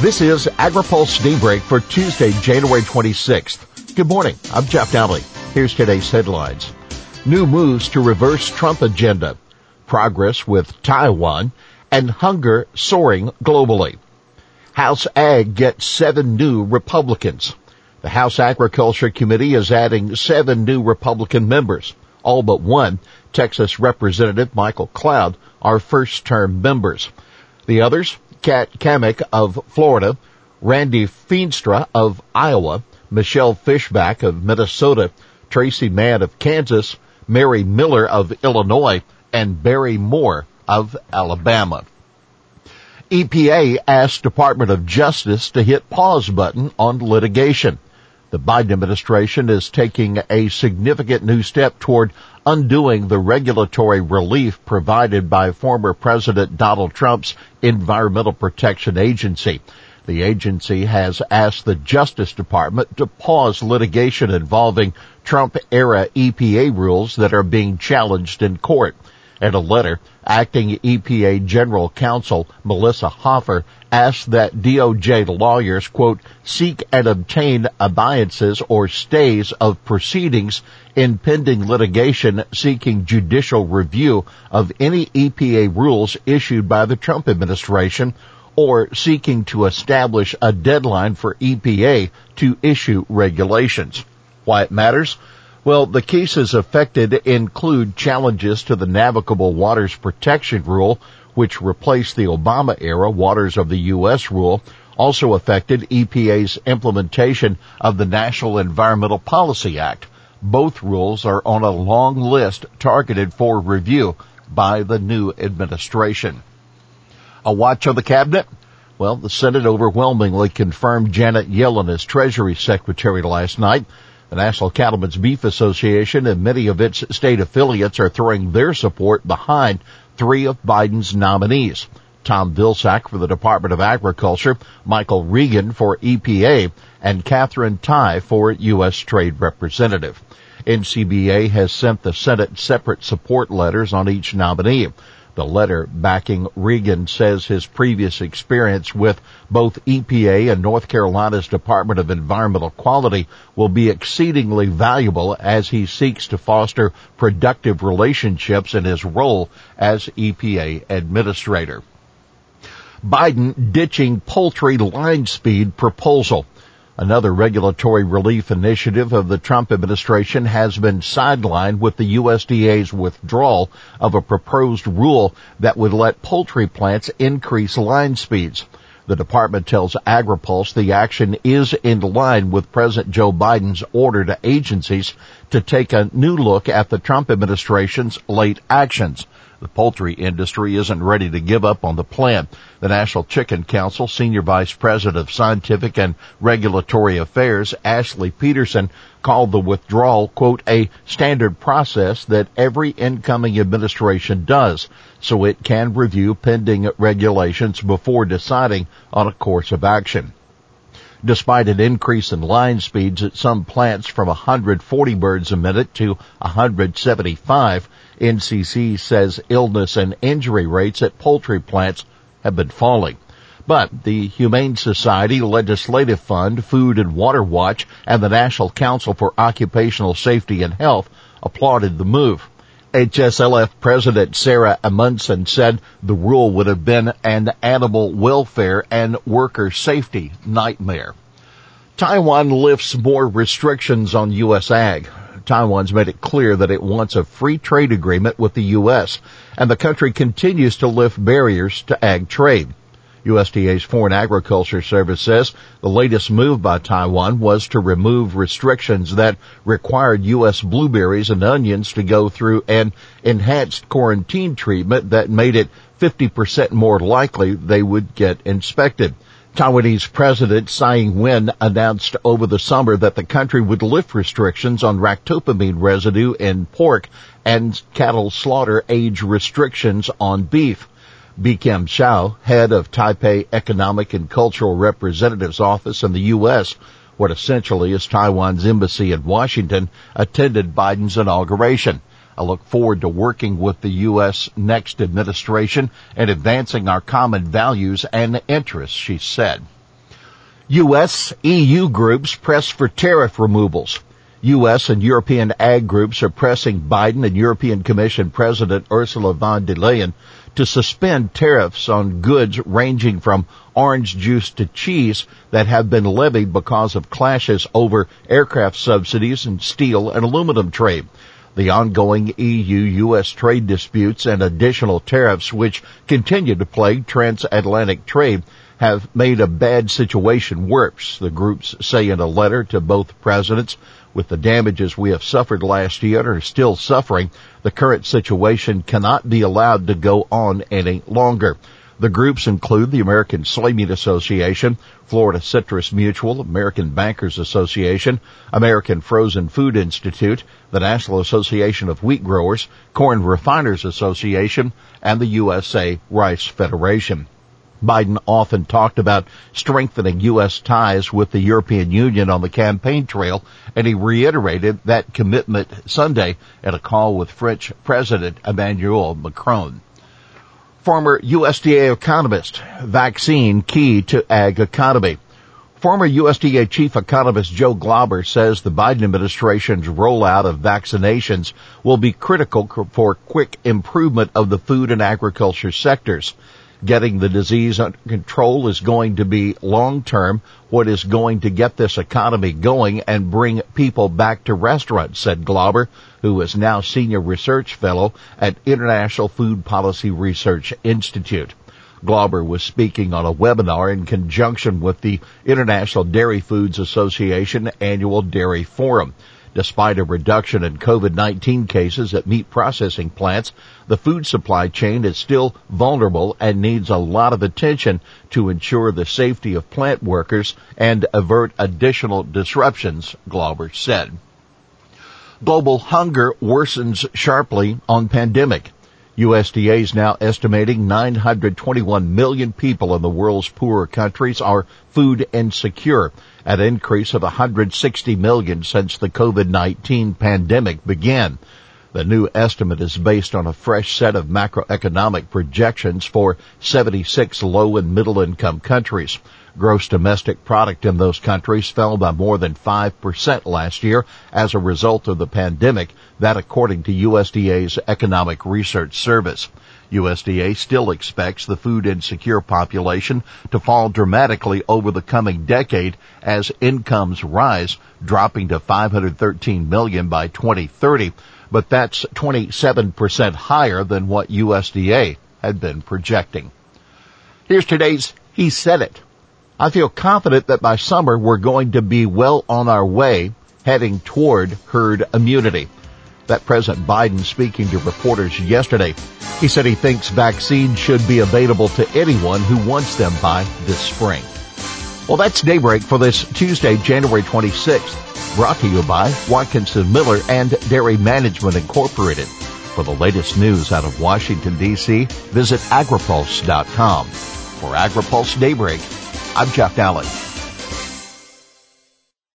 This is AgriPulse Daybreak for Tuesday, January 26th. Good morning. I'm Jeff Dowley. Here's today's headlines. New moves to reverse Trump agenda. Progress with Taiwan and hunger soaring globally. House Ag gets seven new Republicans. The House Agriculture Committee is adding seven new Republican members. All but one, Texas Representative Michael Cloud, are first term members. The others, Kat Cammack of Florida, Randy Feenstra of Iowa, Michelle Fischbach of Minnesota, Tracy Mann of Kansas, Mary Miller of Illinois, and Barry Moore of Alabama. EPA asked Department of Justice to hit pause button on litigation. The Biden administration is taking a significant new step toward undoing the regulatory relief provided by former President Donald Trump's Environmental Protection Agency. The agency has asked the Justice Department to pause litigation involving Trump era EPA rules that are being challenged in court. In a letter, acting EPA General Counsel Melissa Hoffer asked that DOJ lawyers, quote, seek and obtain abeyances or stays of proceedings in pending litigation seeking judicial review of any EPA rules issued by the Trump administration or seeking to establish a deadline for EPA to issue regulations. Why it matters? Well, the cases affected include challenges to the Navigable Waters Protection Rule, which replaced the Obama era Waters of the U.S. rule, also affected EPA's implementation of the National Environmental Policy Act. Both rules are on a long list targeted for review by the new administration. A watch of the cabinet? Well, the Senate overwhelmingly confirmed Janet Yellen as Treasury Secretary last night. The National Cattlemen's Beef Association and many of its state affiliates are throwing their support behind three of Biden's nominees. Tom Vilsack for the Department of Agriculture, Michael Regan for EPA, and Katherine Tai for U.S. Trade Representative. NCBA has sent the Senate separate support letters on each nominee. The letter backing Regan says his previous experience with both EPA and North Carolina's Department of Environmental Quality will be exceedingly valuable as he seeks to foster productive relationships in his role as EPA administrator. Biden ditching poultry line speed proposal. Another regulatory relief initiative of the Trump administration has been sidelined with the USDA's withdrawal of a proposed rule that would let poultry plants increase line speeds. The department tells AgriPulse the action is in line with President Joe Biden's order to agencies to take a new look at the Trump administration's late actions. The poultry industry isn't ready to give up on the plan. The National Chicken Council Senior Vice President of Scientific and Regulatory Affairs, Ashley Peterson, called the withdrawal, quote, a standard process that every incoming administration does, so it can review pending regulations before deciding on a course of action. Despite an increase in line speeds at some plants from 140 birds a minute to 175, NCC says illness and injury rates at poultry plants have been falling. But the Humane Society Legislative Fund, Food and Water Watch, and the National Council for Occupational Safety and Health applauded the move. HSLF President Sarah Amundson said the rule would have been an animal welfare and worker safety nightmare. Taiwan lifts more restrictions on U.S. ag. Taiwan's made it clear that it wants a free trade agreement with the U.S. and the country continues to lift barriers to ag trade. USDA's Foreign Agriculture Service says the latest move by Taiwan was to remove restrictions that required U.S. blueberries and onions to go through an enhanced quarantine treatment that made it 50% more likely they would get inspected. Taiwanese President Tsai Ing-wen announced over the summer that the country would lift restrictions on ractopamine residue in pork and cattle slaughter age restrictions on beef. Bi-khim Hsiao, head of Taipei Economic and Cultural Representative's Office in the U.S., what essentially is Taiwan's embassy in Washington, attended Biden's inauguration. I look forward to working with the U.S. next administration and advancing our common values and interests, she said. U.S. EU groups press for tariff removals. U.S. and European ag groups are pressing Biden and European Commission President Ursula von der Leyen to suspend tariffs on goods ranging from orange juice to cheese that have been levied because of clashes over aircraft subsidies and steel and aluminum trade. The ongoing EU-US trade disputes and additional tariffs which continue to plague transatlantic trade have made a bad situation worse, the groups say in a letter to both presidents. With the damages we have suffered last year and are still suffering, the current situation cannot be allowed to go on any longer. The groups include the American Soybean Association, Florida Citrus Mutual, American Bankers Association, American Frozen Food Institute, the National Association of Wheat Growers, Corn Refiners Association, and the USA Rice Federation. Biden often talked about strengthening U.S. ties with the European Union on the campaign trail, and he reiterated that commitment Sunday at a call with French President Emmanuel Macron. Former USDA economist, vaccine key to ag economy. Former USDA chief economist Joe Glauber says the Biden administration's rollout of vaccinations will be critical for quick improvement of the food and agriculture sectors getting the disease under control is going to be long term. What is going to get this economy going and bring people back to restaurants, said Glauber, who is now senior research fellow at International Food Policy Research Institute. Glauber was speaking on a webinar in conjunction with the International Dairy Foods Association annual dairy forum. Despite a reduction in COVID-19 cases at meat processing plants, the food supply chain is still vulnerable and needs a lot of attention to ensure the safety of plant workers and avert additional disruptions, Glauber said. Global hunger worsens sharply on pandemic. USDA is now estimating 921 million people in the world's poorer countries are food insecure, an increase of 160 million since the COVID-19 pandemic began. The new estimate is based on a fresh set of macroeconomic projections for 76 low and middle income countries. Gross domestic product in those countries fell by more than 5% last year as a result of the pandemic, that according to USDA's Economic Research Service. USDA still expects the food insecure population to fall dramatically over the coming decade as incomes rise, dropping to 513 million by 2030, but that's 27% higher than what USDA had been projecting. Here's today's He Said It. I feel confident that by summer we're going to be well on our way heading toward herd immunity. That President Biden speaking to reporters yesterday. He said he thinks vaccines should be available to anyone who wants them by this spring. Well, that's Daybreak for this Tuesday, January 26th, brought to you by Watkinson Miller and Dairy Management Incorporated. For the latest news out of Washington, D.C., visit agripulse.com. For AgriPulse Daybreak, I'm Jeff Daly.